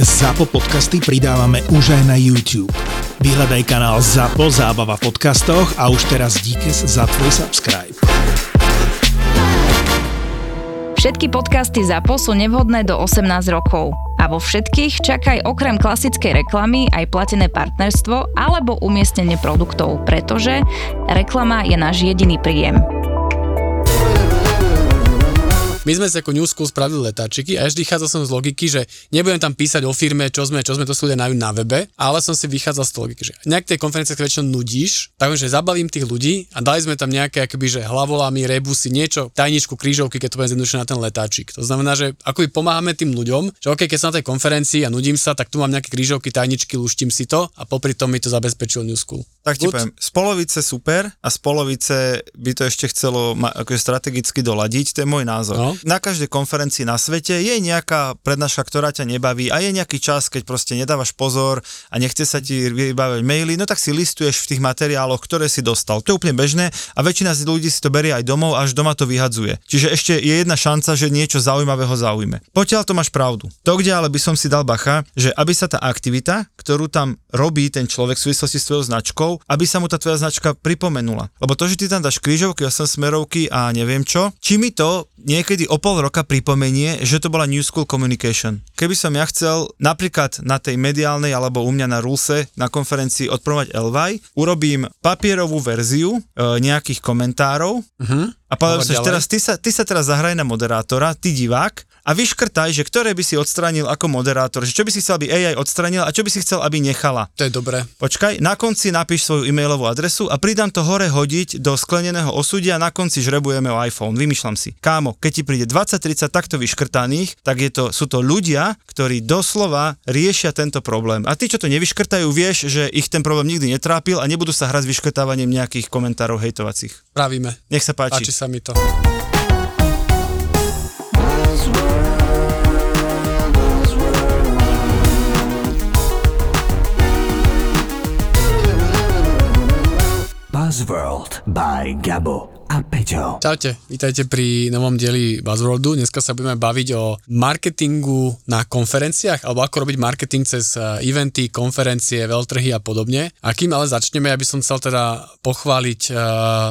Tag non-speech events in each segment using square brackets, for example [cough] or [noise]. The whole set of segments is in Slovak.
ZAPO podcasty pridávame už aj na YouTube. Vyhľadaj kanál ZAPO Zábava v podcastoch a už teraz díkes za tvoj subscribe. Všetky podcasty ZAPO sú nevhodné do 18 rokov. A vo všetkých čakaj okrem klasickej reklamy aj platené partnerstvo alebo umiestnenie produktov, pretože reklama je náš jediný príjem. My sme si ako New School spravili letáčiky a ja vždy vychádzal som z logiky, že nebudem tam písať o firme, čo sme, čo sme, to sú ľudia na, na webe, ale som si vychádzal z logiky, že nejak tej konferencie sa väčšinou nudíš, takže zabavím tých ľudí a dali sme tam nejaké akoby, že hlavolami, rebusy, niečo, tajničku, krížovky, keď to bude zjednodušené na ten letáčik. To znamená, že akoby pomáhame tým ľuďom, že OK, keď som na tej konferencii a nudím sa, tak tu mám nejaké krížovky, tajničky, luštím si to a popri tom mi to zabezpečil New School. Tak ti Good? poviem, z polovice super a z polovice by to ešte chcelo ma, akože strategicky doladiť, to je môj názor. No. Na každej konferencii na svete je nejaká prednáška, ktorá ťa nebaví a je nejaký čas, keď proste nedávaš pozor a nechce sa ti vybávať maily, no tak si listuješ v tých materiáloch, ktoré si dostal. To je úplne bežné a väčšina z ľudí si to berie aj domov, až doma to vyhadzuje. Čiže ešte je jedna šanca, že niečo zaujímavého zaujme. Potiaľ to máš pravdu. To, kde ale by som si dal bacha, že aby sa tá aktivita, ktorú tam robí ten človek v súvislosti s tvojou značkou, aby sa mu tá tvoja značka pripomenula. Lebo to, že ty tam dáš krížovky, 8 smerovky a neviem čo, či mi to niekedy o pol roka pripomenie, že to bola New School Communication. Keby som ja chcel napríklad na tej mediálnej alebo u mňa na Rulse na konferencii odpromovať Elvaj, urobím papierovú verziu e, nejakých komentárov Uh-huh. A povedal ďalej. teraz ty sa, ty sa teraz zahraj na moderátora, ty divák, a vyškrtaj, že ktoré by si odstranil ako moderátor, že čo by si chcel, aby AI odstranil a čo by si chcel, aby nechala. To je dobré. Počkaj, na konci napíš svoju e-mailovú adresu a pridám to hore hodiť do skleneného osudia a na konci žrebujeme o iPhone. Vymýšľam si. Kámo, keď ti príde 20-30 takto vyškrtaných, tak je to, sú to ľudia, ktorí doslova riešia tento problém. A tí, čo to nevyškrtajú, vieš, že ich ten problém nikdy netrápil a nebudú sa hrať s vyškrtávaním nejakých komentárov hejtovacích. Pravíme. Nech sa páči. Páči sa mi to. Buzzworld by Gabo a Peťo. Čaute, vítajte pri novom dieli Buzzworldu. Dneska sa budeme baviť o marketingu na konferenciách, alebo ako robiť marketing cez eh, eventy, konferencie, veľtrhy a podobne. A kým ale začneme, ja by som chcel teda pochváliť uh,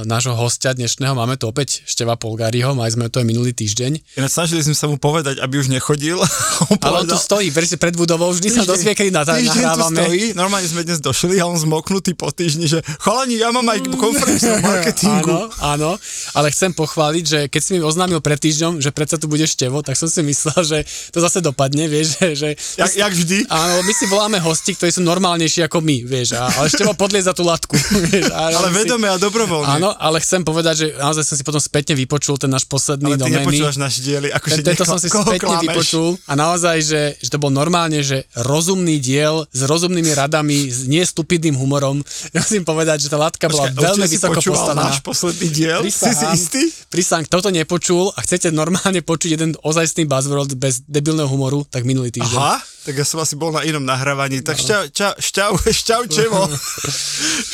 nášho hostia dnešného. Máme tu opäť Števa Polgáriho, mali sme to aj minulý týždeň. Ináč snažili sme sa mu povedať, aby už nechodil. [laughs] Ale on tu stojí, presne pred budovou, vždy sa dozvie, kedy na- Týždeň tu nahrávame. stojí, normálne sme dnes došli a on zmoknutý po týždni, že chalani, ja mám aj konferenciu o marketingu. Áno, áno, ale chcem pochváliť, že keď si mi oznámil pred týždňom, že predsa tu bude števo, tak som si myslel, že to zase dopadne, vieš, že... že Jak, jak vždy. Áno, my si voláme hosti, ktorí sú normálnejší ako my, vieš, a, ale števo podlieza tú latku, [laughs] vieš. A Ale on si- vedome a dobrovoľne. Áno, ale chcem povedať, že naozaj som si potom spätne vypočul ten náš posledný ale ty domény. nepočúvaš naš diely, akože Ten, tento som si spätne klameš? vypočul a naozaj, že, že to bol normálne, že rozumný diel s rozumnými radami, s nie stupidným humorom. [laughs] Ja musím povedať, že tá látka bola Počkaj, veľmi vysoko postavená. náš posledný diel? Si si Prisahám, istý? Prisahám, kto to nepočul a chcete normálne počuť jeden ozajstný buzzworld bez debilného humoru, tak minulý týždeň. Aha, tak ja som asi bol na inom nahrávaní, tak šťau, [laughs] čau, [laughs] šťau, šťau, čevo.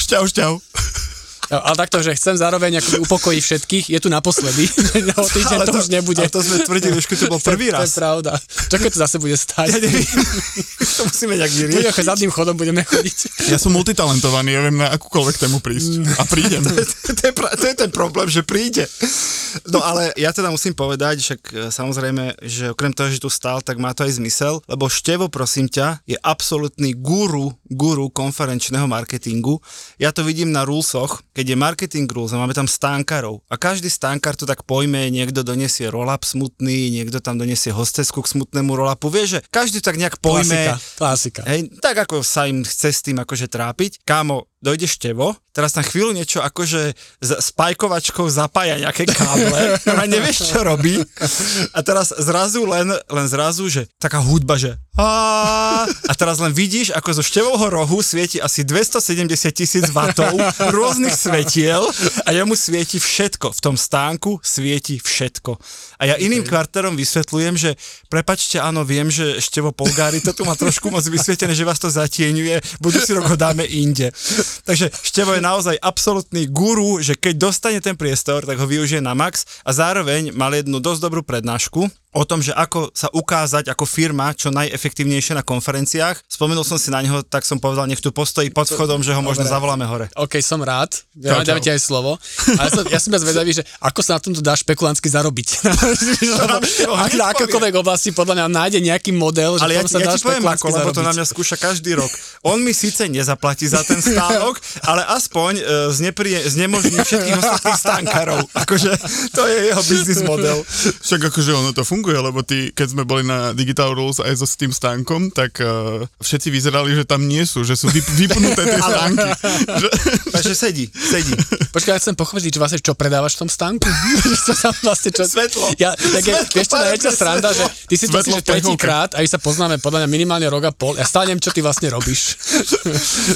šťau, šťau. No, ale takto, že chcem zároveň akoby upokojiť všetkých, je tu naposledy. [laughs] o týždeň to, už nebude. Ale to sme tvrdili, už keď to bol [laughs] prvý To je raz. pravda. Čo keď to zase bude stáť? Ja neviem. [laughs] to musíme nejak Bude vyriešiť. ako zadným chodom budeme chodiť. Ja som multitalentovaný, ja viem na akúkoľvek tému prísť. A prídem. to, je, to ten problém, že príde. No ale ja teda musím povedať, však e, samozrejme, že okrem toho, že tu stál, tak má to aj zmysel, lebo Števo, prosím ťa, je absolútny guru, guru konferenčného marketingu. Ja to vidím na Rulsoch, keď je marketing rules a máme tam stánkarov a každý stánkar to tak pojme, niekto donesie roll-up smutný, niekto tam donesie hostesku k smutnému roll-upu. Vieš, že každý tak nejak pojme. Klasika, klasika. Hej, tak ako sa im chce s tým akože trápiť. Kámo, dojde števo, teraz na chvíľu niečo akože s spajkovačkou zapája nejaké káble, [laughs] a nevieš, čo robí. A teraz zrazu len, len zrazu, že taká hudba, že a, a teraz len vidíš, ako zo števovho rohu svieti asi 270 tisíc vatov rôznych svetiel a jemu svieti všetko. V tom stánku svieti všetko. A ja iným kvarterom vysvetľujem, že prepačte, áno, viem, že števo Polgári to tu má trošku moc vysvietené, že vás to zatieňuje, budúci rok ho dáme inde. Takže števo je naozaj absolútny guru, že keď dostane ten priestor, tak ho využije na max a zároveň mal jednu dosť dobrú prednášku, o tom, že ako sa ukázať ako firma čo najefektívnejšie na konferenciách. Spomenul som si na neho, tak som povedal, nech tu postojí pod vchodom, že ho možno zavoláme hore. OK, som rád. Ja Čau, dám ti aj slovo. Som, ja som ja zvedavý, že ako sa na tomto dá špekulantsky zarobiť. [laughs] Ak na akékoľvek oblasti podľa mňa nájde nejaký model, že Ale ja, sa ja dá ti poviem ako, lebo to na mňa skúša každý rok. On mi síce nezaplatí za ten stánok, ale aspoň uh, zneprie, znemožní všetkých ostatných stánkarov. Akože to je jeho biznis model. Však akože ono to funguje, lebo ty, keď sme boli na Digital Rules aj so s tým stánkom, tak uh, všetci vyzerali, že tam nie sú, že sú vyp- vypnuté tie [laughs] stánky. že, Takže sedí, sedí. Počkaj, ja chcem pochopiť, že vlastne čo predávaš v tom stánku? [laughs] To sa vlastne čo... Svetlo. Ja, tak je, Svetlo, vieš čo najväčšia sranda, že ty si to Svetlo že tretíkrát a my sa poznáme podľa mňa minimálne rok a pol. Ja stále neviem, čo ty vlastne robíš.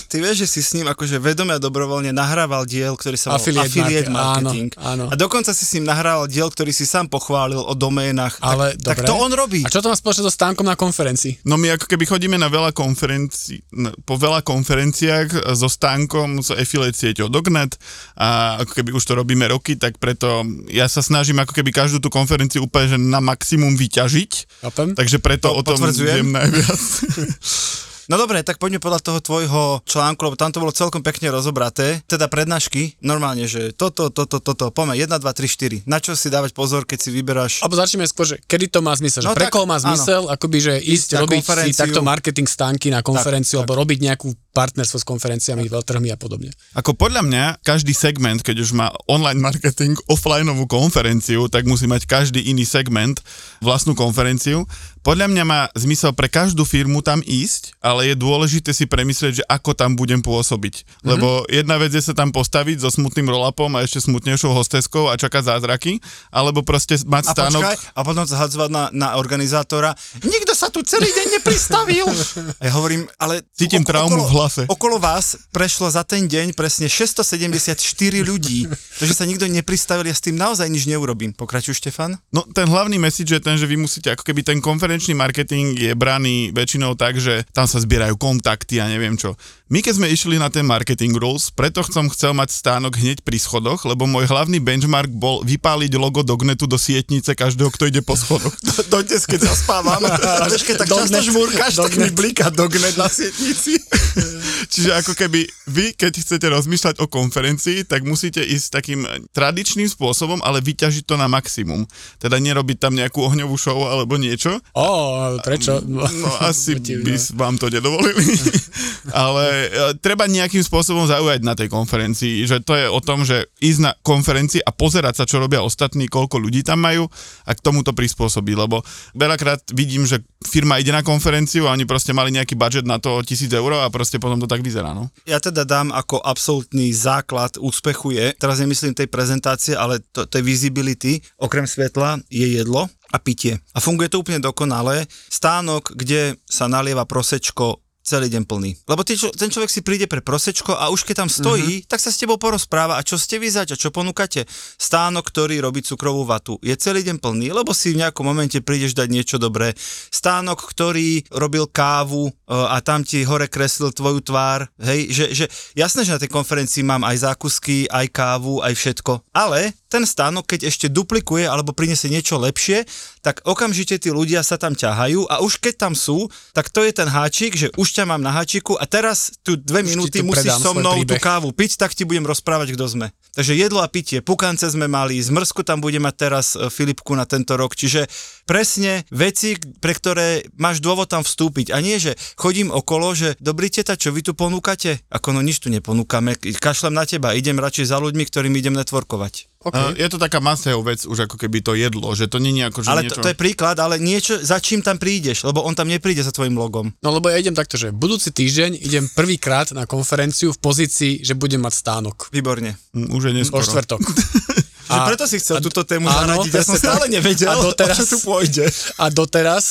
Ty vieš, že si s ním akože vedome a dobrovoľne nahrával diel, ktorý sa volal Affiliate Affiliate, market- Marketing. áno, áno. A dokonca si s ním nahrával diel, ktorý si sám pochválil o doménach. Ale tak, tak dobre. to on robí. A čo to má spoločné so stánkom na konferencii? no my ako keby chodíme na veľa konferencií, na- po veľa konferenciách so stánkom, s affiliate sieťou Dognet a ako keby už to robíme roky, tak preto ja sa snažím ako keby každú tú konferenciu úplne že na maximum vyťažiť. Chápem? Takže preto Po- o tom viem najviac. [laughs] No dobre, tak poďme podľa toho tvojho článku, lebo tam to bolo celkom pekne rozobraté. Teda prednášky, normálne, že toto, toto, toto, poďme, 1, 2, 3, 4. Na čo si dávať pozor, keď si vyberáš... Alebo začneme skôr, že kedy to má zmysel. Že No pre tak, koho má zmysel, akoby, že ísť na robiť si takto marketing stánky na konferenciu, tak. alebo robiť nejakú partnerstvo s konferenciami, veľtrhmi a podobne. Ako podľa mňa, každý segment, keď už má online marketing, offlineovú konferenciu, tak musí mať každý iný segment, vlastnú konferenciu. Podľa mňa má zmysel pre každú firmu tam ísť, ale je dôležité si premyslieť, že ako tam budem pôsobiť. Mm-hmm. Lebo jedna vec je sa tam postaviť so smutným rolapom a ešte smutnejšou hosteskou a čakať zázraky, alebo proste mať A stánok... počkaj, a potom sa hadzovať na, na organizátora. Nikto sa tu celý deň nepristavil. [laughs] Ja hovorím, ale... Cítim traumu v hlase. Okolo vás prešlo za ten deň presne 674 ľudí. [laughs] To, že sa nikto nepristavil, ja s tým naozaj nič neurobím. Pokračuj, Štefan. No ten hlavný message je ten, že vy musíte, ako keby ten konferenčný marketing je braný väčšinou tak, že tam sa zbierajú kontakty a neviem čo. My keď sme išli na ten marketing rules, preto som chcel mať stánok hneď pri schodoch, lebo môj hlavný benchmark bol vypáliť logo Dognetu do sietnice každého, kto ide po schodoch. [laughs] Dodnes, keď zaspávam, a [laughs] vieš, keď tak často Dognet. žmúrkaš, tak mi bliká dognet na sietnici. Čiže ako keby vy, keď chcete rozmýšľať o konferencii, tak musíte ísť takým tradičným spôsobom, ale vyťažiť to na maximum. Teda nerobiť tam nejakú ohňovú show alebo niečo, Ó, prečo? No [laughs] asi Divné. by vám to nedovolili. [laughs] Ale e, treba nejakým spôsobom zaujať na tej konferencii, že to je o tom, že ísť na konferencii a pozerať sa, čo robia ostatní, koľko ľudí tam majú a k tomu to prispôsobiť, lebo veľakrát vidím, že firma ide na konferenciu a oni proste mali nejaký budget na to 1000 eur a proste potom to tak vyzerá, no. Ja teda dám ako absolútny základ úspechu je, teraz nemyslím tej prezentácie, ale to, tej visibility, okrem svetla, je jedlo a pitie. A funguje to úplne dokonale. Stánok, kde sa nalieva prosečko celý deň plný. Lebo čo, ten človek si príde pre prosečko a už keď tam stojí, mm-hmm. tak sa s tebou porozpráva a čo ste vy zač a čo ponúkate. Stánok, ktorý robí cukrovú vatu, je celý deň plný, lebo si v nejakom momente prídeš dať niečo dobré. Stánok, ktorý robil kávu e, a tam ti hore kreslil tvoju tvár, hej, že, že jasné, že na tej konferencii mám aj zákusky, aj kávu, aj všetko, ale ten stánok, keď ešte duplikuje alebo prinesie niečo lepšie, tak okamžite tí ľudia sa tam ťahajú a už keď tam sú, tak to je ten háčik, že už ťa mám na háčiku a teraz tu dve ti minúty tu musíš so mnou tú kávu piť, tak ti budem rozprávať, kto sme. Takže jedlo a pitie, pukance sme mali, zmrzku tam bude mať teraz e, Filipku na tento rok, čiže presne veci, pre ktoré máš dôvod tam vstúpiť a nie, že chodím okolo, že dobrý teta, čo vy tu ponúkate? Ako no nič tu neponúkame, kašlem na teba, idem radšej za ľuďmi, ktorým idem networkovať. Okay. Je to taká must vec už ako keby to jedlo, že to nie je ako, že Ale niečo... to, to je príklad, ale niečo, za čím tam prídeš, lebo on tam nepríde za tvojim logom. No lebo ja idem takto, že budúci týždeň idem prvýkrát na konferenciu v pozícii, že budem mať stánok Výborne. Mm, Už je o neskoro. [laughs] štvrtok. Že preto si chcel túto tému áno, zaradiť, ja som stále nevedel, A doteraz- o čo tu pôjde. A doteraz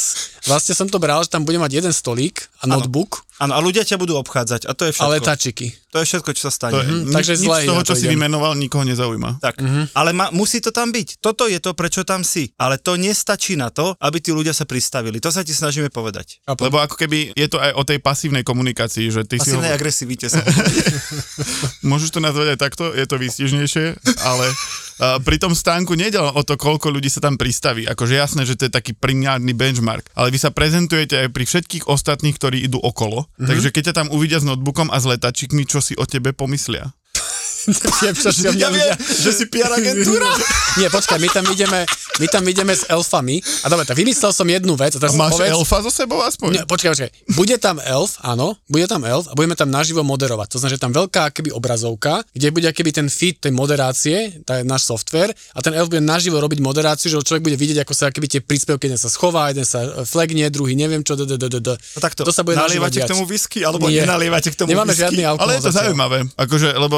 vlastne som to bral, že tam budem mať jeden stolík a notebook Áno, a ľudia ťa budú obchádzať a to je všetko. a letačiky. To je všetko, čo sa stane. To je, ni- takže nič zle z toho, čo to si idem. vymenoval, nikoho nezaujíma. Tak, ale ma, musí to tam byť. Toto je to, prečo tam si. Ale to nestačí na to, aby tí ľudia sa pristavili. To sa ti snažíme povedať. Lebo ako keby je to aj o tej pasívnej komunikácii, že ty si Pasívnej hovor... agresivite sa. [laughs] [laughs] Môžeš to nazvať aj takto, je to výstižnejšie, ale Uh, pri tom stánku nejde len o to, koľko ľudí sa tam pristaví. Akože jasné, že to je taký primárny benchmark, ale vy sa prezentujete aj pri všetkých ostatných, ktorí idú okolo. Mhm. Mm-hmm. Takže keď ťa tam uvidia s notebookom a s letačikmi, čo si o tebe pomyslia? Viem, si o mne ľudia- že si PR agentúra. [laughs] Nie, počkaj, my tam ideme, my tam ideme s elfami. A dobre, tak vymyslel som jednu vec. A teraz Máš povedz, elfa so sebou aspoň? Nie, počkaj, počkaj. Bude tam elf, áno, bude tam elf a budeme tam naživo moderovať. To znamená, že tam veľká keby obrazovka, kde bude keby ten feed tej moderácie, to je náš software, a ten elf bude naživo robiť moderáciu, že človek bude vidieť, ako sa keby tie príspevky, jeden sa schová, jeden sa e, flagne, druhý neviem čo, d, d, d, d. No takto, to sa bude nalievate k tomu whisky, alebo Nie. nenalievate k tomu Nemáme whisky? žiadny alkohol. Ale je to zatiaľ. zaujímavé, akože, lebo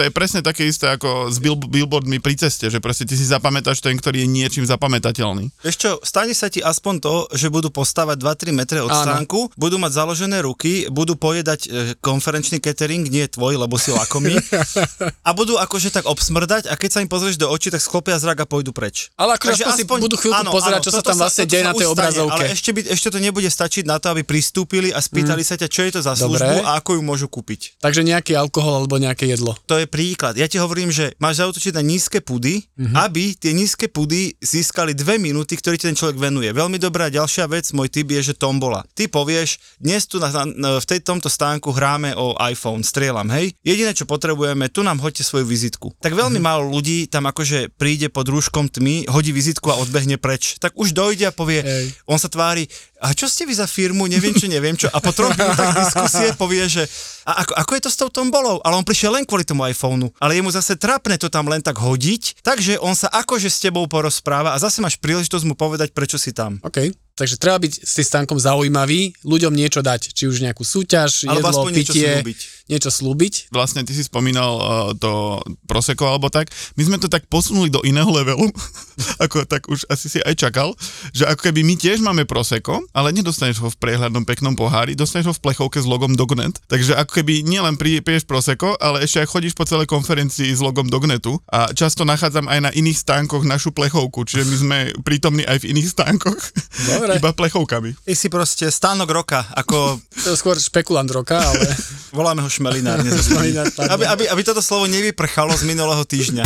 to je presne také isté ako s bill, billboardmi pri ceste, že proste ty si zapamätáš ten, ktorý je niečím zapamätateľný. Vieš čo, stane sa ti aspoň to, že budú postavať 2-3 metre od Áno. stánku, budú mať založené ruky, budú pojedať e, konferenčný catering, nie tvoj, lebo si lakomý, [laughs] a budú akože tak obsmrdať a keď sa im pozrieš do očí, tak sklopia zrak a pôjdu preč. Ale akože aspoň si budú chvíľku pozerať, čo sa tam vlastne deje na tej už stane, obrazovke. Ale ešte, by, ešte to nebude stačiť na to, aby pristúpili a spýtali sa ťa, čo je to za Dobre. službu a ako ju môžu kúpiť. Takže nejaký alkohol alebo nejaké jedlo. To je príklad. Ja ti hovorím, že máš zautočiť na nízke pudy, mm-hmm. aby tie nízke pudy získali dve minúty, ktorý ti ten človek venuje. Veľmi dobrá ďalšia vec, môj tip je, že tombola. Ty povieš, dnes tu na, na, v tej, tomto stánku hráme o iPhone, strieľam, hej. Jediné, čo potrebujeme, tu nám hoďte svoju vizitku. Tak veľmi mm-hmm. málo ľudí tam akože príde pod rúškom tmy, hodí vizitku a odbehne preč. Tak už dojde a povie, Hej. on sa tvári, a čo ste vy za firmu, neviem čo, neviem čo. A po troch minútach [laughs] diskusie povie, že a ako, ako je to s tou tombolou? Ale on prišiel len kvôli tomu iPhoneu. Ale je mu zase trapné to tam len tak hodiť, takže on sa akože s tebou porozpráva a zase máš príležitosť mu povedať, prečo si tam. OK. Takže treba byť s tým stánkom zaujímavý, ľuďom niečo dať, či už nejakú súťaž, Alebo jedlo, aspoň niečo pitie, slúbiť. Niečo slúbiť. Vlastne ty si spomínal uh, to Prosecco alebo tak. My sme to tak posunuli do iného levelu, [laughs] ako tak už asi si aj čakal, že ako keby my tiež máme Prosecco, ale nedostaneš ho v priehľadnom peknom pohári, dostaneš ho v plechovke s logom Dognet. Takže ako keby nielen piješ Prosecco, ale ešte aj chodíš po celej konferencii s logom Dognetu a často nachádzam aj na iných stánkoch našu plechovku, čiže my sme [laughs] prítomní aj v iných stánkoch, Dobre. iba plechovkami. Ty si proste stánok roka, ako To je skôr špekulant roka, ale [laughs] voláme ho šmelinár. [laughs] Šmelinár, aby, aby, aby toto slovo nevyprchalo z minulého týždňa.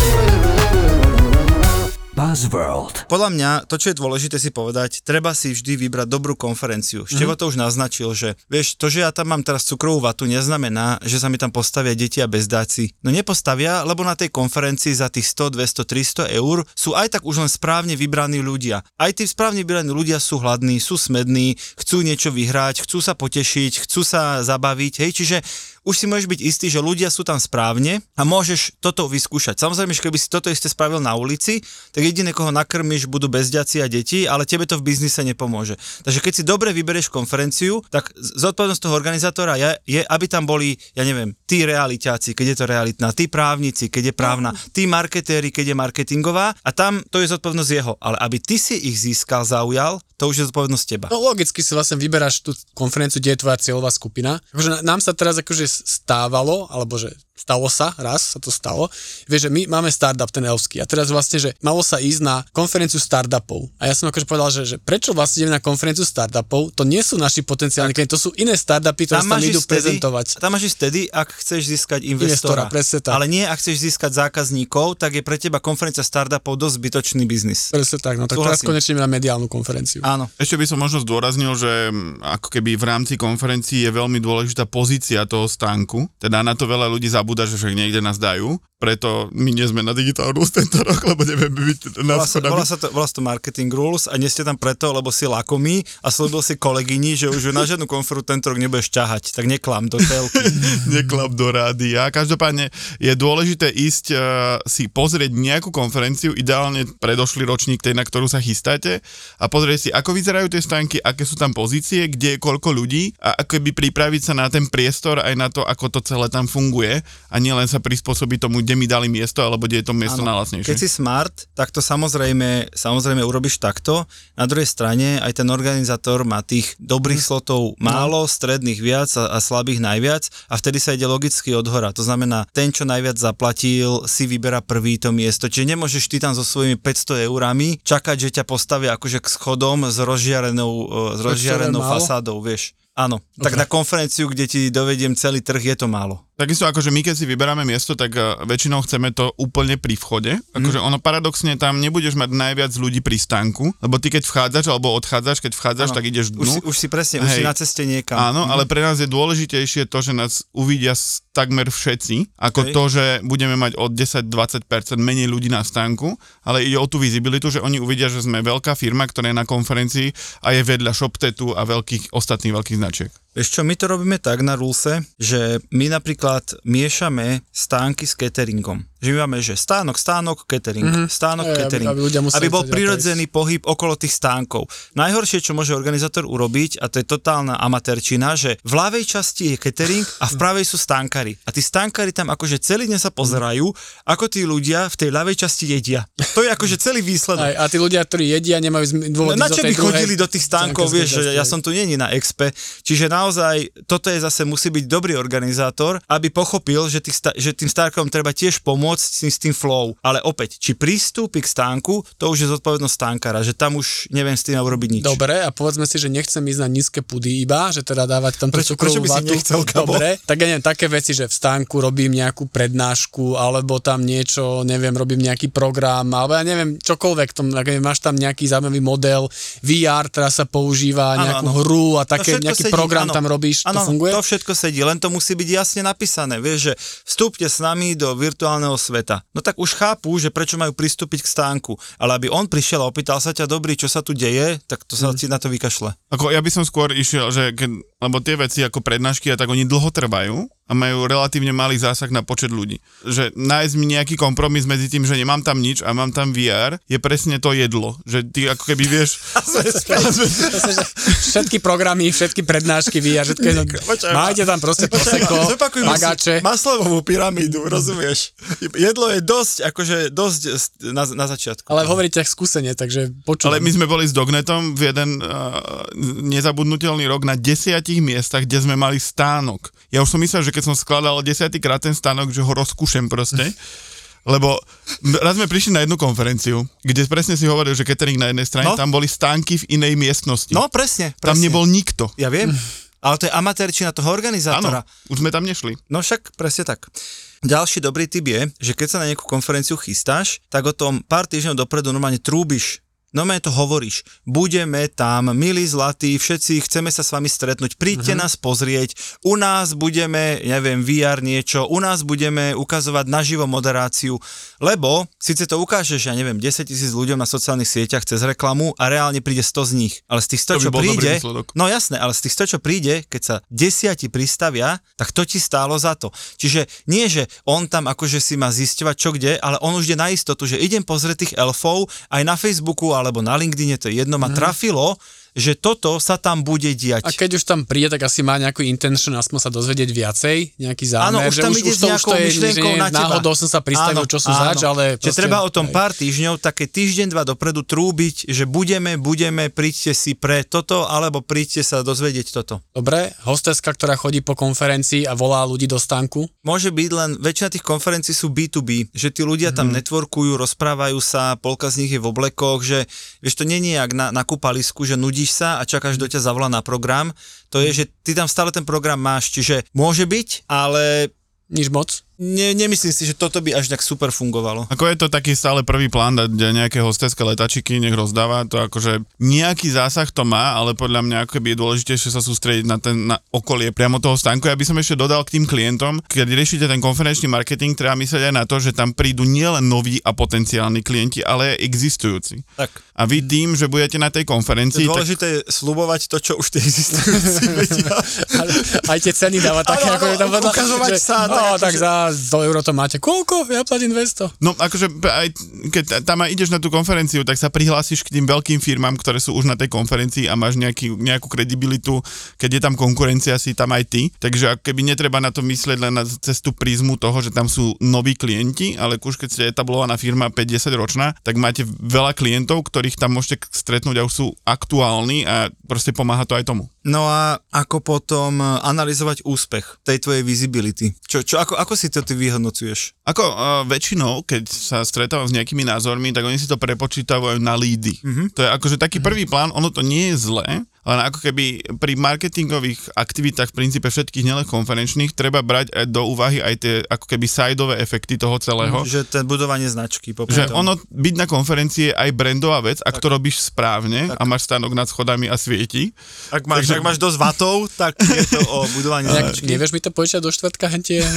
Buzzworld. Podľa mňa to, čo je dôležité si povedať, treba si vždy vybrať dobrú konferenciu. Števo to už naznačil, že vieš, to, že ja tam mám teraz cukrovú vatu, neznamená, že sa mi tam postavia deti a bezdáci. No nepostavia, lebo na tej konferencii za tých 100, 200, 300 eur sú aj tak už len správne vybraní ľudia. Aj tí správne vybraní ľudia sú hladní, sú smední, chcú niečo vyhrať, chcú sa potešiť, chcú sa zabaviť, hej, čiže už si môžeš byť istý, že ľudia sú tam správne a môžeš toto vyskúšať. Samozrejme, že keby si toto isté spravil na ulici, tak jediné, koho nakrmiš, budú bezďaci a deti, ale tebe to v biznise nepomôže. Takže keď si dobre vyberieš konferenciu, tak zodpovednosť toho organizátora je, je, aby tam boli, ja neviem, tí realitáci, keď je to realitná, tí právnici, keď je právna, tí marketéri, keď je marketingová a tam to je zodpovednosť jeho. Ale aby ty si ich získal, zaujal, to už je zodpovednosť teba. No logicky si vlastne vyberáš tú konferenciu, kde je tvoja cieľová skupina. Akože nám sa teraz akože stávalo, alebo že stalo sa, raz sa to stalo, vieš, že my máme startup, ten elfský, a teraz vlastne, že malo sa ísť na konferenciu startupov. A ja som akože povedal, že, že prečo vlastne ideme na konferenciu startupov, to nie sú naši potenciálni klienti, to sú iné startupy, ktoré sa tam idú vtedy- prezentovať. Tam máš ísť vtedy, ak chceš získať Investora, investora. presne tak. Ale nie, ak chceš získať zákazníkov, tak je pre teba konferencia startupov dosť zbytočný biznis. Presne tak, no tak teraz Súhlasím. konečne ideme na mediálnu konferenciu. Áno. Ešte by som možno zdôraznil, že ako keby v rámci konferencií je veľmi dôležitá pozícia toho stánku. Teda na to veľa ľudí zabúda, že však niekde nás dajú. Preto my nie sme na Digital Rules tento rok, lebo nevieme byť na Volá sa, volá, sa to, volá sa to marketing rules a nie ste tam preto, lebo si lakomý a slúbil si kolegyni, že už na žiadnu konferu tento rok nebudeš ťahať. Tak neklam do telky. [laughs] Neklap do rádia. Každopádne je dôležité ísť uh, si pozrieť nejakú konferenciu, ideálne predošlý ročník tej, na ktorú sa chystáte a pozrieť si, ako vyzerajú tie stánky, aké sú tam pozície, kde je koľko ľudí a ako by pripraviť sa na ten priestor aj na to, ako to celé tam funguje a nielen sa prispôsobiť tomu, kde mi dali miesto alebo kde je to miesto Áno. najlacnejšie. Keď si smart, tak to samozrejme, samozrejme urobíš takto. Na druhej strane aj ten organizátor má tých dobrých Mhm. slotov málo, stredných viac a, a slabých najviac a vtedy sa ide logicky od hora. To znamená, ten, čo najviac zaplatil, si vyberá prvý to miesto. Čiže nemôžeš ty tam so svojimi 500 eurami čakať, že ťa postavia akože k schodom s rozžiarenou, eh, s rozžiarenou fasádou, vieš. Áno, tak na konferenciu, kde ti dovediem celý trh, je to málo. Takisto akože my keď si vyberáme miesto, tak uh, väčšinou chceme to úplne pri vchode. Akože ono paradoxne tam nebudeš mať najviac ľudí pri stánku, lebo ty keď vchádzaš alebo odchádzaš, keď vchádzaš, Áno. tak ideš dnu. Už si, už si presne, už si Hej. na ceste niekam. Áno, ale pre nás je dôležitejšie to, že nás uvidia takmer všetci, ako Hej. to, že budeme mať od 10-20% menej ľudí na stánku, ale ide o tú vizibilitu, že oni uvidia, že sme veľká firma, ktorá je na konferencii a je vedľa ShopTetu a veľkých, ostatných veľkých značiek. Vieš čo, my to robíme tak na Rulse, že my napríklad miešame stánky s cateringom. Že my máme, že stánok, stánok, catering, mm-hmm. stánok, aby- catering. aby museli aby bol prirodzený pohyb okolo tých stánkov. Najhoršie, čo môže organizátor urobiť, a to je totálna amatérčina, že v ľavej časti je catering a v pravej sú stánkári. A tí stánkári tam akože celý deň sa pozerajú, ako tí ľudia v tej ľavej časti jedia. To je akože celý výsledok. Aj, a tí ľudia, ktorí jedia, nemajú dôvod Na ísť do čo by chodili do tých stánkov, vieš, že ja som tu není na expe, čiže naozaj toto je zase musí byť dobrý organizátor, aby pochopil, že, tých, že tým stánkom treba tiež pomôcť tým, s tým flow. Ale opäť, či prístupy k stánku, to už je zodpovednosť stánkara, že tam už neviem s tým urobiť nič. Dobre, a povedzme si, že nechcem ísť na nízke pudy iba, že teda dávať tam Prečo- prečo by si vatu. nechcel, Gabo? Dobre, tak ja neviem, také veci, že v stánku robím nejakú prednášku, alebo tam niečo, neviem, robím nejaký program, alebo ja neviem, čokoľvek, tom, neviem, máš tam nejaký zaujímavý model, VR teraz sa používa, Áno, nejakú áno. hru a také, nejaký sedí, program áno. tam robíš, Áno, to funguje? to všetko sedí, len to musí byť jasne napísané. Vieš, že vstúpte s nami do virtuálneho sveta. No tak už chápu, že prečo majú pristúpiť k stánku. Ale aby on prišiel a opýtal sa ťa, dobrý, čo sa tu deje, tak to sa ti na to vykašle. Ako ja by som skôr išiel, že keď, lebo tie veci ako prednášky a tak oni dlho trvajú a majú relatívne malý zásah na počet ľudí. Že nájsť mi nejaký kompromis medzi tým, že nemám tam nič a mám tam VR, je presne to jedlo. Že ty ako keby vieš... [laughs] [laughs] Všetky programy, všetky prednášky a všetko jedno, máte tam proste proseko, si maslovú pyramídu, rozumieš? Jedlo je dosť, akože dosť na, na začiatku. Ale hovoríte skúsenie, takže počúvam. Ale my sme boli s Dognetom v jeden uh, nezabudnutelný rok na desiatich miestach, kde sme mali stánok. Ja už som myslel, že keď som skladal desiatýkrát ten stánok, že ho rozkúšem proste. Lebo raz sme prišli na jednu konferenciu, kde presne si hovoril, že catering na jednej strane, No. tam boli stánky v inej miestnosti. No presne, presne. tam nebol nikto. Ja viem, ale to je amatérčina toho Áno, organizátora. už sme tam nešli. No však presne tak. Ďalší dobrý tip je, že keď sa na nejakú konferenciu chystáš, tak o tom pár týždňov dopredu normálne trúbiš. Normálne to hovoríš. Budeme tam, milí zlatí, všetci chceme sa s vami stretnúť, príďte uh-huh. nás pozrieť, u nás budeme, neviem, VR niečo, u nás budeme ukazovať naživo moderáciu, lebo síce to ukážeš, ja neviem, 10 tisíc ľuďom na sociálnych sieťach cez reklamu a reálne príde 100 z nich. Ale z tých 100, To čo príde. No jasné, ale z tých 100, čo príde, keď sa desiati pristavia, tak to ti stálo za to. Čiže nie, že on tam akože si má zisťovať čo kde, ale on už ide na istotu, že idem pozrieť tých elfov aj na Facebooku alebo na LinkedIne, to je jedno, ma trafilo, že toto sa tam bude diať. A keď už tam príde, tak asi má nejakú intention, aspoň sa dozvedieť viacej, nejaký zámer. Áno, už že tam už, ide už s to, už nejakou to že myšlienkou na teba. náhodou som sa pristavil, Áno, čo sú áno. zač, ale... Že proste- treba o tom pár týždňov, také týždeň, dva dopredu trúbiť, že budeme, budeme, príďte si pre toto, alebo príďte sa dozvedieť toto. Dobre, hosteska, ktorá chodí po konferencii a volá ľudí do stánku. Môže byť len, väčšina tých konferencií sú B2B, že tí ľudia tam networkujú, rozprávajú sa, polka z nich je v oblekoch, že vieš, to nie je jak na, na kúpalisku, že nudíš sa a čakáš, do ťa zavolá na program. To je, že ty tam stále ten program máš, čiže môže byť, ale Nič moc. Ne, nemyslím si, že toto by až tak super fungovalo. Ako je to taký stále prvý plán dať nejaké hosteské letačiky, nech rozdáva, to akože nejaký zásah to má, ale podľa mňa ako keby je dôležitejšie sa sústrediť na ten na okolie priamo toho stánku. Ja by som ešte dodal k tým klientom, keď riešite ten konferenčný marketing, treba myslieť aj na to, že tam prídu nielen noví a potenciálni klienti, ale aj existujúci. Tak. A vy tým, že budete na tej konferencii, je tak dôležité je slubovať to, čo už tie existujúci [laughs] vedia. Ale aj tie ceny dávať také, ako je tam ukazovať že, sa, No, tak tak, akože- za 100 eur to máte. Koľko? Ja platím 200. No akože aj keď tam aj ideš na tú konferenciu, tak sa prihlásiš k tým veľkým firmám, ktoré sú už na tej konferencii a máš nejaký, nejakú kredibilitu, keď je tam konkurencia, si tam aj ty. Takže keby netreba na to myslieť len na cez tú prízmu toho, že tam sú noví klienti, ale už keď ste etablovaná firma 5-10 ročná, tak máte veľa klientov, ktorých tam môžete stretnúť a už sú aktuálni a proste pomáha to aj tomu. No a ako potom eh, analyzovať úspech tej tvojej visibility? Čo, čo, ako, ako si to ty vyhodnocuješ? Ako uh, väčšinou, keď sa stretávam s nejakými názormi, tak oni si to prepočítavajú na lídy. Mm-hmm. To je akože taký prvý plán, ono to nie je zlé, len ako keby pri marketingových aktivitách v princípe všetkých nielen konferenčných treba brať aj do úvahy aj tie ako keby sideové efekty toho celého. Že ten budovanie značky. popri Že tom. ono, byť na konferencii je aj brandová vec, ak to robíš správne a máš stánok nad schodami a svieti. Ak máš, Takže- ak máš dosť vatov, tak je to o budovaní [laughs] značky. nevieš mi to počítať do štvrtka, hentie? [laughs]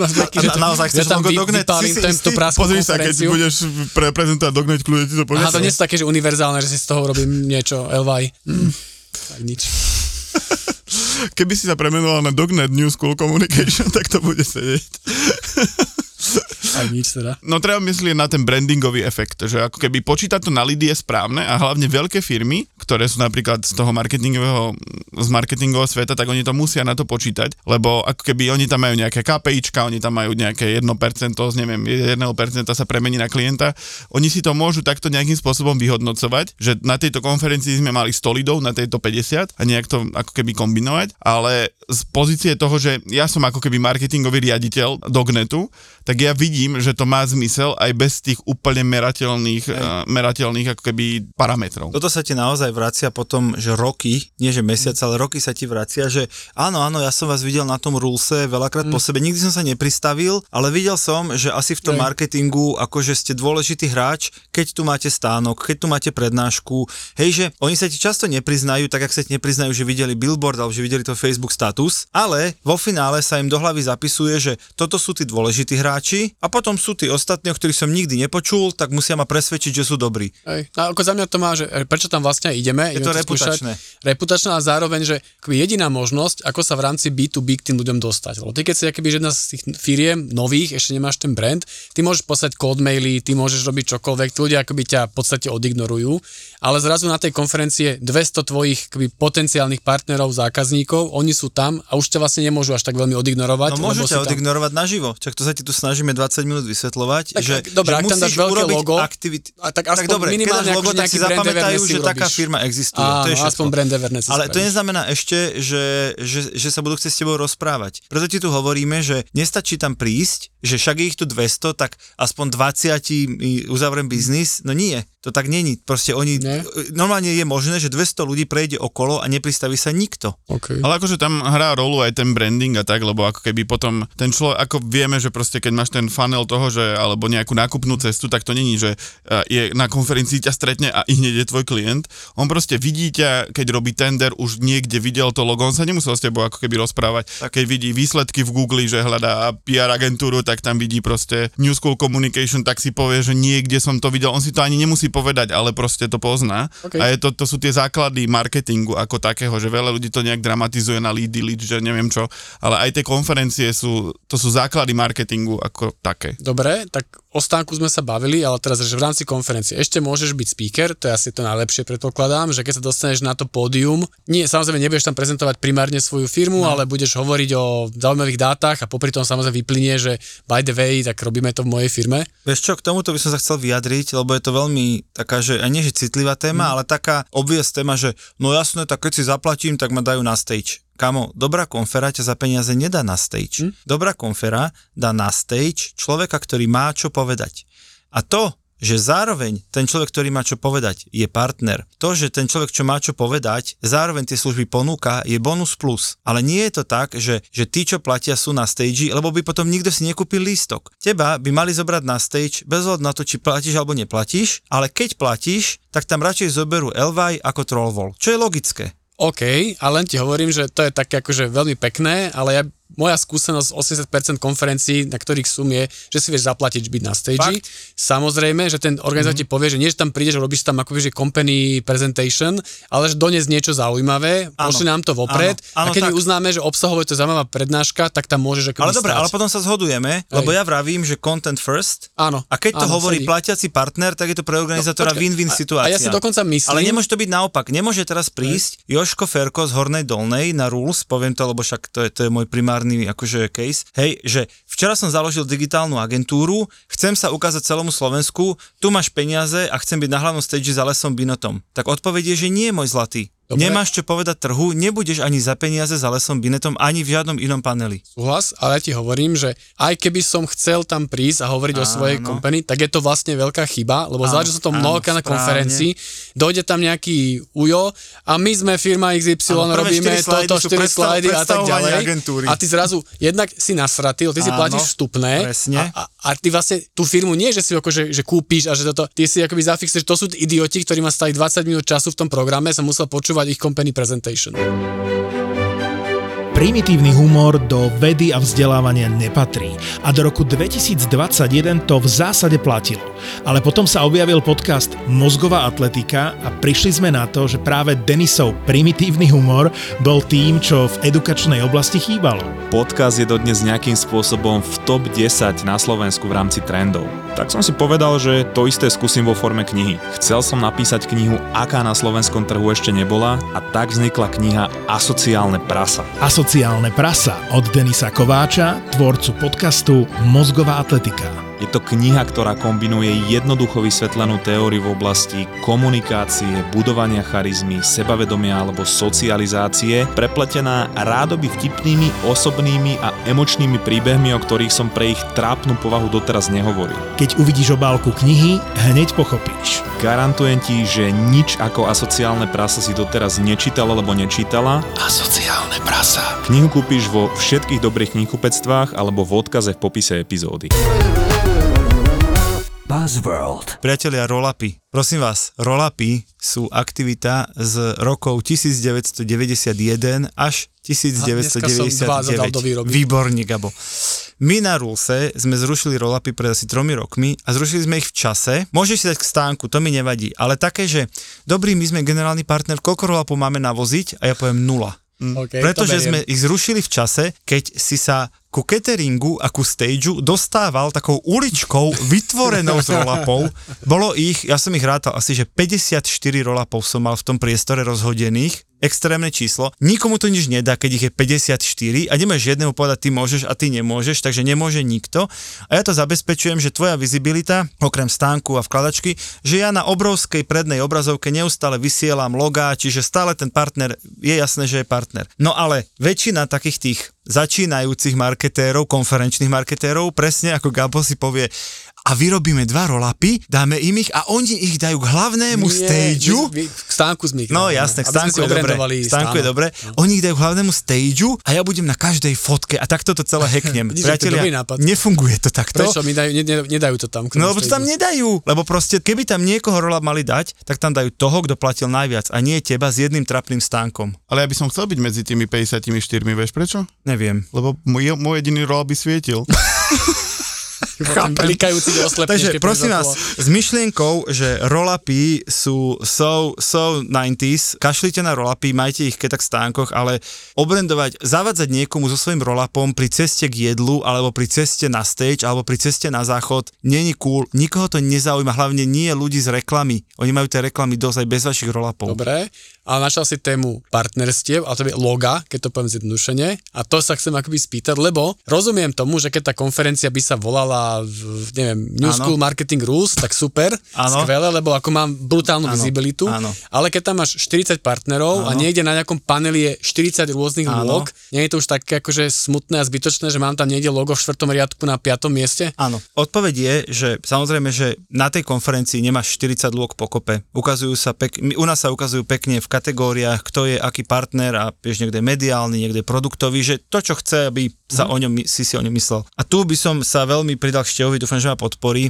A na- naozaj chceš logo Dognet? vypálim Si si ten, istý? tú praskú Pozri sa, keď budeš pre, prezentovať Dognet, kľudne ti to povie. Aha, to nie sú také, že univerzálne, že si z toho robím niečo, LY. Hm. Tak nič. Keby si sa premenoval na Dognet New School Communication, tak to bude sedieť. Tak nič teda. No treba myslieť na ten brandingový efekt, že ako keby počítať to na lidy je správne a hlavne veľké firmy, ktoré sú napríklad z toho marketingového, z marketingového sveta, tak oni to musia na to počítať, lebo ako keby oni tam majú nejaké KPIčka, oni tam majú nejaké 1% z neviem, 1% sa premení na klienta, oni si to môžu takto nejakým spôsobom vyhodnocovať, že na tejto konferencii sme mali 100 lidov, na tejto 50 a nejak to ako keby kombinovať, ale z pozície toho, že ja som ako keby marketingový riaditeľ Dognetu, tak ja vidím, že to má zmysel aj bez tých úplne merateľných, uh, merateľných ako keby parametrov. Toto sa ti naozaj vracia potom, že roky, nie že mesiac, ale roky sa ti vracia, že áno, áno, ja som vás videl na tom rulse veľakrát po sebe, nikdy som sa nepristavil, ale videl som, že asi v tom Hej. marketingu, akože ste dôležitý hráč, keď tu máte stánok, keď tu máte prednášku, hej, že oni sa ti často nepriznajú, tak ak sa ti nepriznajú, že videli billboard alebo že videli to Facebook status, ale vo finále sa im do hlavy zapisuje, že toto sú tí dôležití hráči a potom sú tí ostatní, o ktorých som nikdy nepočul, tak musia ma presvedčiť, že sú dobrí. Hej. A ako za mňa to má, že e, prečo tam vlastne ideme? Je ideme to skúšať. reputačné. Reputačné a zároveň, že jediná možnosť, ako sa v rámci B2B k tým ľuďom dostať. Lebo ty keď si akoby jedna z tých firiem nových, ešte nemáš ten brand, ty môžeš poslať kód maily, ty môžeš robiť čokoľvek, tí ľudia akoby ťa v podstate odignorujú, ale zrazu na tej konferencie 200 tvojich akoby potenciálnych partnerov, zákazníkov, oni sú tam a už ťa vlastne nemôžu až tak veľmi odignorovať. No môžu ťa sú tam. odignorovať naživo, čak to sa ti tu snažíme 20 minút vysvetľovať, Tak, že, ak- že ak musíš urobiť logo, aktivity. a tak aspoň dobre, keď dáš logo, tak si zapamätajú, že taká firma existuje. Áno, to je aspoň brand awareness Ale to neznamená ešte, že, že, že sa budú chcieť s tebou rozprávať. Preto ti tu hovoríme, že nestačí tam prísť, že však je ich tu 200, tak aspoň 20 mi uzavriem biznis. No nie, to tak není. Proste oni, Ne? normálne je možné, že 200 ľudí prejde okolo a nepristaví sa nikto. Okay. Ale akože tam hrá rolu aj ten branding a tak, lebo ako keby potom ten človek, ako vieme, že proste keď máš ten funnel toho, že alebo nejakú nákupnú cestu, tak to není, že eh, je na konferencii ťa stretne a i hneď je tvoj klient. On proste vidí ťa, keď robí tender, už niekde videl to logo, on sa nemusel s tebou ako keby rozprávať. Keď vidí výsledky v Google, že hľadá PR agentúru, tak tam vidí proste New School Communication, tak si povie, že niekde som to videl. On si to ani nemusí povedať, ale proste to pozná. OK. A je to, to sú tie základy marketingu ako takého, že veľa ľudí to nejak dramatizuje na lead, lead, že neviem čo, ale aj tie konferencie sú, to sú základy marketingu ako také. Dobre, tak o stánku sme sa bavili, ale teraz, že v rámci konferencie ešte môžeš byť speaker, to je asi to najlepšie, predpokladám, že keď sa dostaneš na to pódium, nie, samozrejme nebudeš tam prezentovať primárne svoju firmu, no. ale budeš hovoriť o zaujímavých dátach a popri tom samozrejme vyplynie, že by the way, tak robíme to v mojej firme. Vieš čo, k tomuto by som sa chcel vyjadriť, lebo je to veľmi taká, že aj nie že citlivá téma, Mhm. ale taká obvious téma, že no jasné, tak keď si zaplatím, tak ma dajú na stage. Kamo, dobrá konfera ťa za peniaze nedá na stage. Hm? Dobrá konfera dá na stage človeka, ktorý má čo povedať. A to, že zároveň ten človek, ktorý má čo povedať, je partner. To, že ten človek, čo má čo povedať, zároveň tie služby ponúka, je bonus plus. Ale nie je to tak, že, že tí, čo platia, sú na stage, lebo by potom nikto si nekúpil lístok. Teba by mali zobrať na stage bez ohľadu na to, či platíš alebo neplatíš, ale keď platíš, tak tam radšej zoberú Elvaj ako Trollwall, čo je logické. OK, ale len ti hovorím, že to je také akože veľmi pekné, ale ja, moja skúsenosť 80% konferencií, na ktorých sum je, že si vieš zaplatiť byť na stage. Samozrejme, že ten organizátor Mhm. ti povie, že nie, že tam prídeš, robíš tam akoby, že company presentation, ale že donies niečo zaujímavé, pošli nám to vopred Áno, áno, a keď my tak. uznáme, že obsahovo je to zaujímavá prednáška, tak tam môžeš akoby Ale dobre, ale potom sa zhodujeme, lebo ja vravím, že content first, Áno. a keď to áno, hovorí sedí. platiaci partner, tak je to pre organizátora počkaj, win-win a- situácia. a ja si dokonca myslím- Ale nemôže to byť naopak. Nemôže teraz prísť Joško Ferko z Hornej Dolnej na Rules, poviem to, lebo však to je, to je môj primárny akože case. Hej, že včera som založil digitálnu agentúru, chcem sa ukázať celému Slovensku, tu máš peniaze a chcem byť na hlavnom stage za Lesom Binotom. Tak odpoveď je, že nie, môj zlatý. Dobre. Nemáš čo povedať trhu, nebudeš ani za peniaze za lesom binetom, ani v žiadnom inom paneli. Súhlas, ale ja ti hovorím, že aj keby som chcel tam prísť a hovoriť o svojej Áno. company, tak je to vlastne veľká chyba, lebo Áno, že som to áno, mnohokrát na konferencii, dojde tam nejaký ujo a my sme firma XY, Áno, robíme štyri slajdy toto, sú 4 predstav- slajdy a tak ďalej. agentúry. A ty zrazu jednak si nasratý, ty si Áno, platíš vstupné presne. a, a, a, ty vlastne tú firmu nie, že si akože, že kúpíš a že toto, ty si akoby zafixuješ, to sú idioti, ktorí ma stali 20 minút času v tom programe, som musel počúvať ich company presentation. Primitívny humor do vedy a vzdelávania nepatrí a do roku 2021 to v zásade platilo. Ale potom sa objavil podcast Mozgová atletika a prišli sme na to, že práve Denisov primitívny humor bol tým, čo v edukačnej oblasti chýbalo. Podcast je dodnes nejakým spôsobom v top 10 na Slovensku v rámci trendov. Tak som si povedal, že to isté skúsim vo forme knihy. Chcel som napísať knihu, aká na slovenskom trhu ešte nebola a tak vznikla kniha Asociálne prasa. Asociálne prasa od Denisa Kováča, tvorcu podcastu Mozgová atletika. Je to kniha, ktorá kombinuje jednoducho vysvetlenú teóriu v oblasti komunikácie, budovania charizmy, sebavedomia alebo socializácie, prepletená rádoby vtipnými, osobnými a emočnými príbehmi, o ktorých som pre ich trápnu povahu doteraz nehovoril. Keď uvidíš obálku knihy, hneď pochopíš. Garantujem ti, že nič ako asociálne prasa si doteraz nečítala alebo nečítala. Asociálne prasa. Knihu kúpiš vo všetkých dobrých knihkupectvách alebo v odkaze v popise epizódy. Buzzworld. Priatelia, rolapy. Prosím vás, rolapy sú aktivita z rokov 1991 až dneska som dva zadal do 1999. výroby. Výborne, Gabo. My na Rulse sme zrušili rolapy pred asi tromi rokmi a zrušili sme ich v čase. Môžeš si dať k stánku, to mi nevadí, ale také, že dobrý, my sme generálny partner, koľko rolapov máme navoziť a ja poviem nula. Okay, Pretože to sme ich zrušili v čase, keď si sa ku cateringu a ku stageu dostával takou uličkou vytvorenou z rolapov. Bolo ich, ja som ich rátal asi, že 54 rolapov som mal v tom priestore rozhodených. Extrémne číslo. Nikomu to nič nedá, keď ich je 54 a nemáš jednému povedať, ty môžeš a ty nemôžeš, takže nemôže nikto. A ja to zabezpečujem, že tvoja vizibilita, okrem stánku a vkladačky, že ja na obrovskej prednej obrazovke neustále vysielam logá, čiže stále ten partner, je jasné, že je partner. No ale väčšina takých tých začínajúcich marketérov, konferenčných marketérov, presne ako Gabo si povie, a vyrobíme dva rolapy, dáme im ich a oni ich dajú k hlavnému Nie, stageu. my- my- K stánku sme ich No jasné, k stánku je dobre. stánku je stánok. dobre. Oni ich dajú k hlavnému stageu a ja budem na každej fotke a takto to celé [laughs] hacknem. Vidíš, to je Priatelia, nefunguje to takto. Prečo? Mi dajú, ne, ne, nedajú to tam. No lebo to tam nedajú, lebo proste keby tam niekoho rolap mali dať, tak tam dajú toho, kto platil najviac a nie teba s jedným trapným stánkom. Ale ja by som chcel byť medzi tými 54, vieš prečo? Neviem. Lebo môj, môj jediný roll by svietil. [laughs] Do oslepneš, Takže prosím vás, s myšlienkou, že rolapy sú so, so 90s, kašlite na rolapy, majte ich keď tak v stánkoch, ale obrendovať, zavadzať niekomu so svojím rolapom pri ceste k jedlu, alebo pri ceste na stage, alebo pri ceste na záchod, není cool, nikoho to nezaujíma, hlavne nie ľudí z reklamy. Oni majú tie reklamy dosť aj bez vašich rolapov. Dobre, ale našiel si tému partnerstiev, a to je loga, keď to poviem zjednodušene. A to sa chcem akoby spýtať, lebo rozumiem tomu, že keď tá konferencia by sa volala, neviem, New Áno. School Marketing Rules, tak super, Áno. skvelé, lebo ako mám brutálnu Áno, vizibilitu. áno. Ale keď tam máš 40 partnerov a Áno. niekde na nejakom paneli je 40 rôznych Áno. log, nie je to už také akože smutné a zbytočné, že mám tam niekde logo v štvrtom riadku na piatom mieste? Áno. Odpoveď je, že samozrejme, že na tej konferencii nemáš 40 lôk pokope. Ukazujú sa pek, u nás sa ukazujú pekne v kategóriách, kto je aký partner a vieš, niekde mediálny, niekde produktový, že to, čo chce, aby sa o ňom, si si o ňom myslel. A tu by som sa veľmi pridal k Števovi, dúfam, že ma podporí,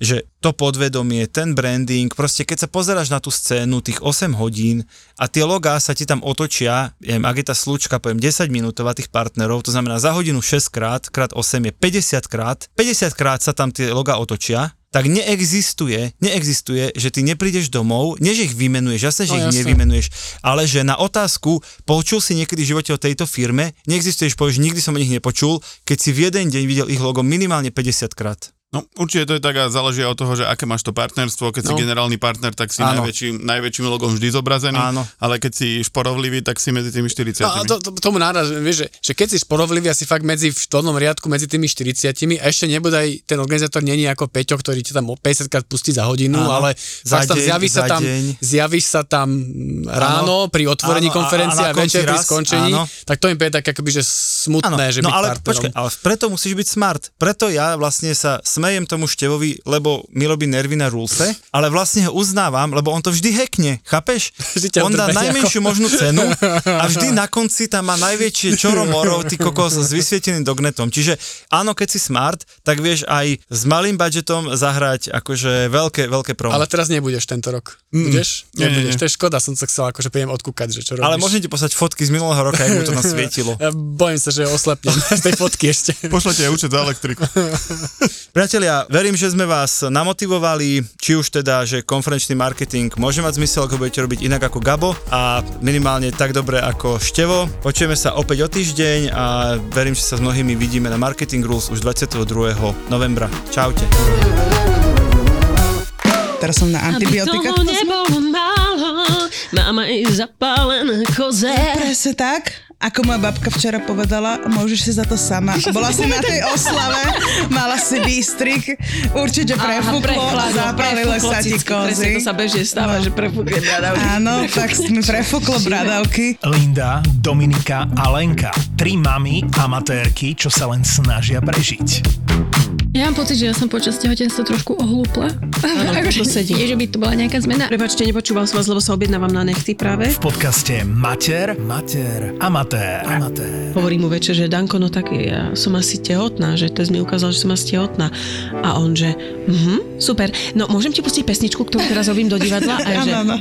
že to podvedomie, ten branding, proste keď sa pozeráš na tú scénu tých 8 hodín a tie logá sa ti tam otočia, ja neviem, ak je tá slučka, poviem 10 minútová tých partnerov, to znamená za hodinu 6 krát, krát 8 je 50 krát, 50 krát sa tam tie logá otočia, tak neexistuje, neexistuje, že ty neprídeš domov, nie že ich vymenuješ, jasné, že No, ich jasné. nevymenuješ, ale že na otázku, počul si niekedy v živote o tejto firme, neexistuje, že povieš, nikdy som o nich nepočul, keď si v jeden deň videl ich logo minimálne 50 krát. No určite to je tak a záleží od toho, že aké máš to partnerstvo. Keď no. si generálny partner, tak si Áno. najväčším, najväčším logom vždy zobrazený, Áno. ale keď si šporovlivý, tak si medzi tými 40. No, to, to, tomu náraz, vieš, že, že keď si šporovlivý asi fakt medzi v dolnom riadku medzi tými 40 a ešte nebodaj ten organizátor není ako Peťo, ktorý ti tam o 50 krát pustí za hodinu, Áno. ale Za fakt tam deň, zjavíš sa tam, deň. zjavíš sa tam ráno pri otvorení Áno, konferencie a a, večer pri skončení, áno. tak to im je tak akoby, že smutné, že no ale partnerom. počkaj, ale preto musíš byť smart. Preto ja vlastne sa smejem tomu Števovi, lebo mi robí nervy na rulse, ale vlastne ho uznávam, lebo on to vždy hekne, chápeš? [laughs] Vždy On dá najmenšiu možnú cenu a vždy [laughs] na konci tam má najväčšie čoro moro, ty kokos s vysvieteným dognetom. Čiže áno, keď si smart, tak vieš aj s malým budžetom zahrať akože veľké, veľké promo. Ale teraz nebudeš tento rok. Budeš? Nie, nie, Nebudeš. nie. To je škoda, som sa chcel akože príjem odkúkať, že čo robíš. ale môžem ti poslať fotky z minulého roka, ako mu to nasvietilo. [laughs] Ja bojím sa, že oslepnem z tej fotky ešte. Pošlete aj účet za elektriku. Priatelia, verím, že sme vás namotivovali, či už teda, že konferenčný marketing môže mať zmysel, ako budete robiť inak ako Gabo a minimálne tak dobre ako Števo. Počujeme sa opäť o týždeň a verím, že sa s mnohými vidíme na Marketing Rules už 22. novembra. Čaute. Teraz som na antibiotika. Aby toho nebolo málo, mám aj zapálené koze. Presne tak, ako moja babka včera povedala, môžeš si za to sama. Bola si na tej oslave, mala si výstrik, určite prefúklo a zapálilo sa ti kozy. to sa bežne stáva, No. že prefúkne bradavky. Áno, tak mi prefúklo bradavky. Linda, Dominika a Lenka. Tri mamy amatérky, čo sa len snažia prežiť. Ja mám pocit, že ja som počas tehotenstva trošku ohlúpla. Áno, [laughs] Akože to sedí. Nie, že by to bola nejaká zmena. Prepačte, nepočúval som vás, lebo sa objednávam na nechty práve. V podcaste Mater, Mater, Amatér. Amatér. Hovorí mu večer, že Danko, no tak ja som asi tehotná, že test mi ukázal, že som asi tehotná. A on, že mhm, super. No môžem ti pustiť pesničku, ktorú teraz robím do divadla? A ja, že, áno.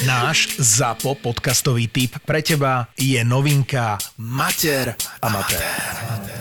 Náš ZAPO podcastový tip pre teba je novinka Mater, Amatér.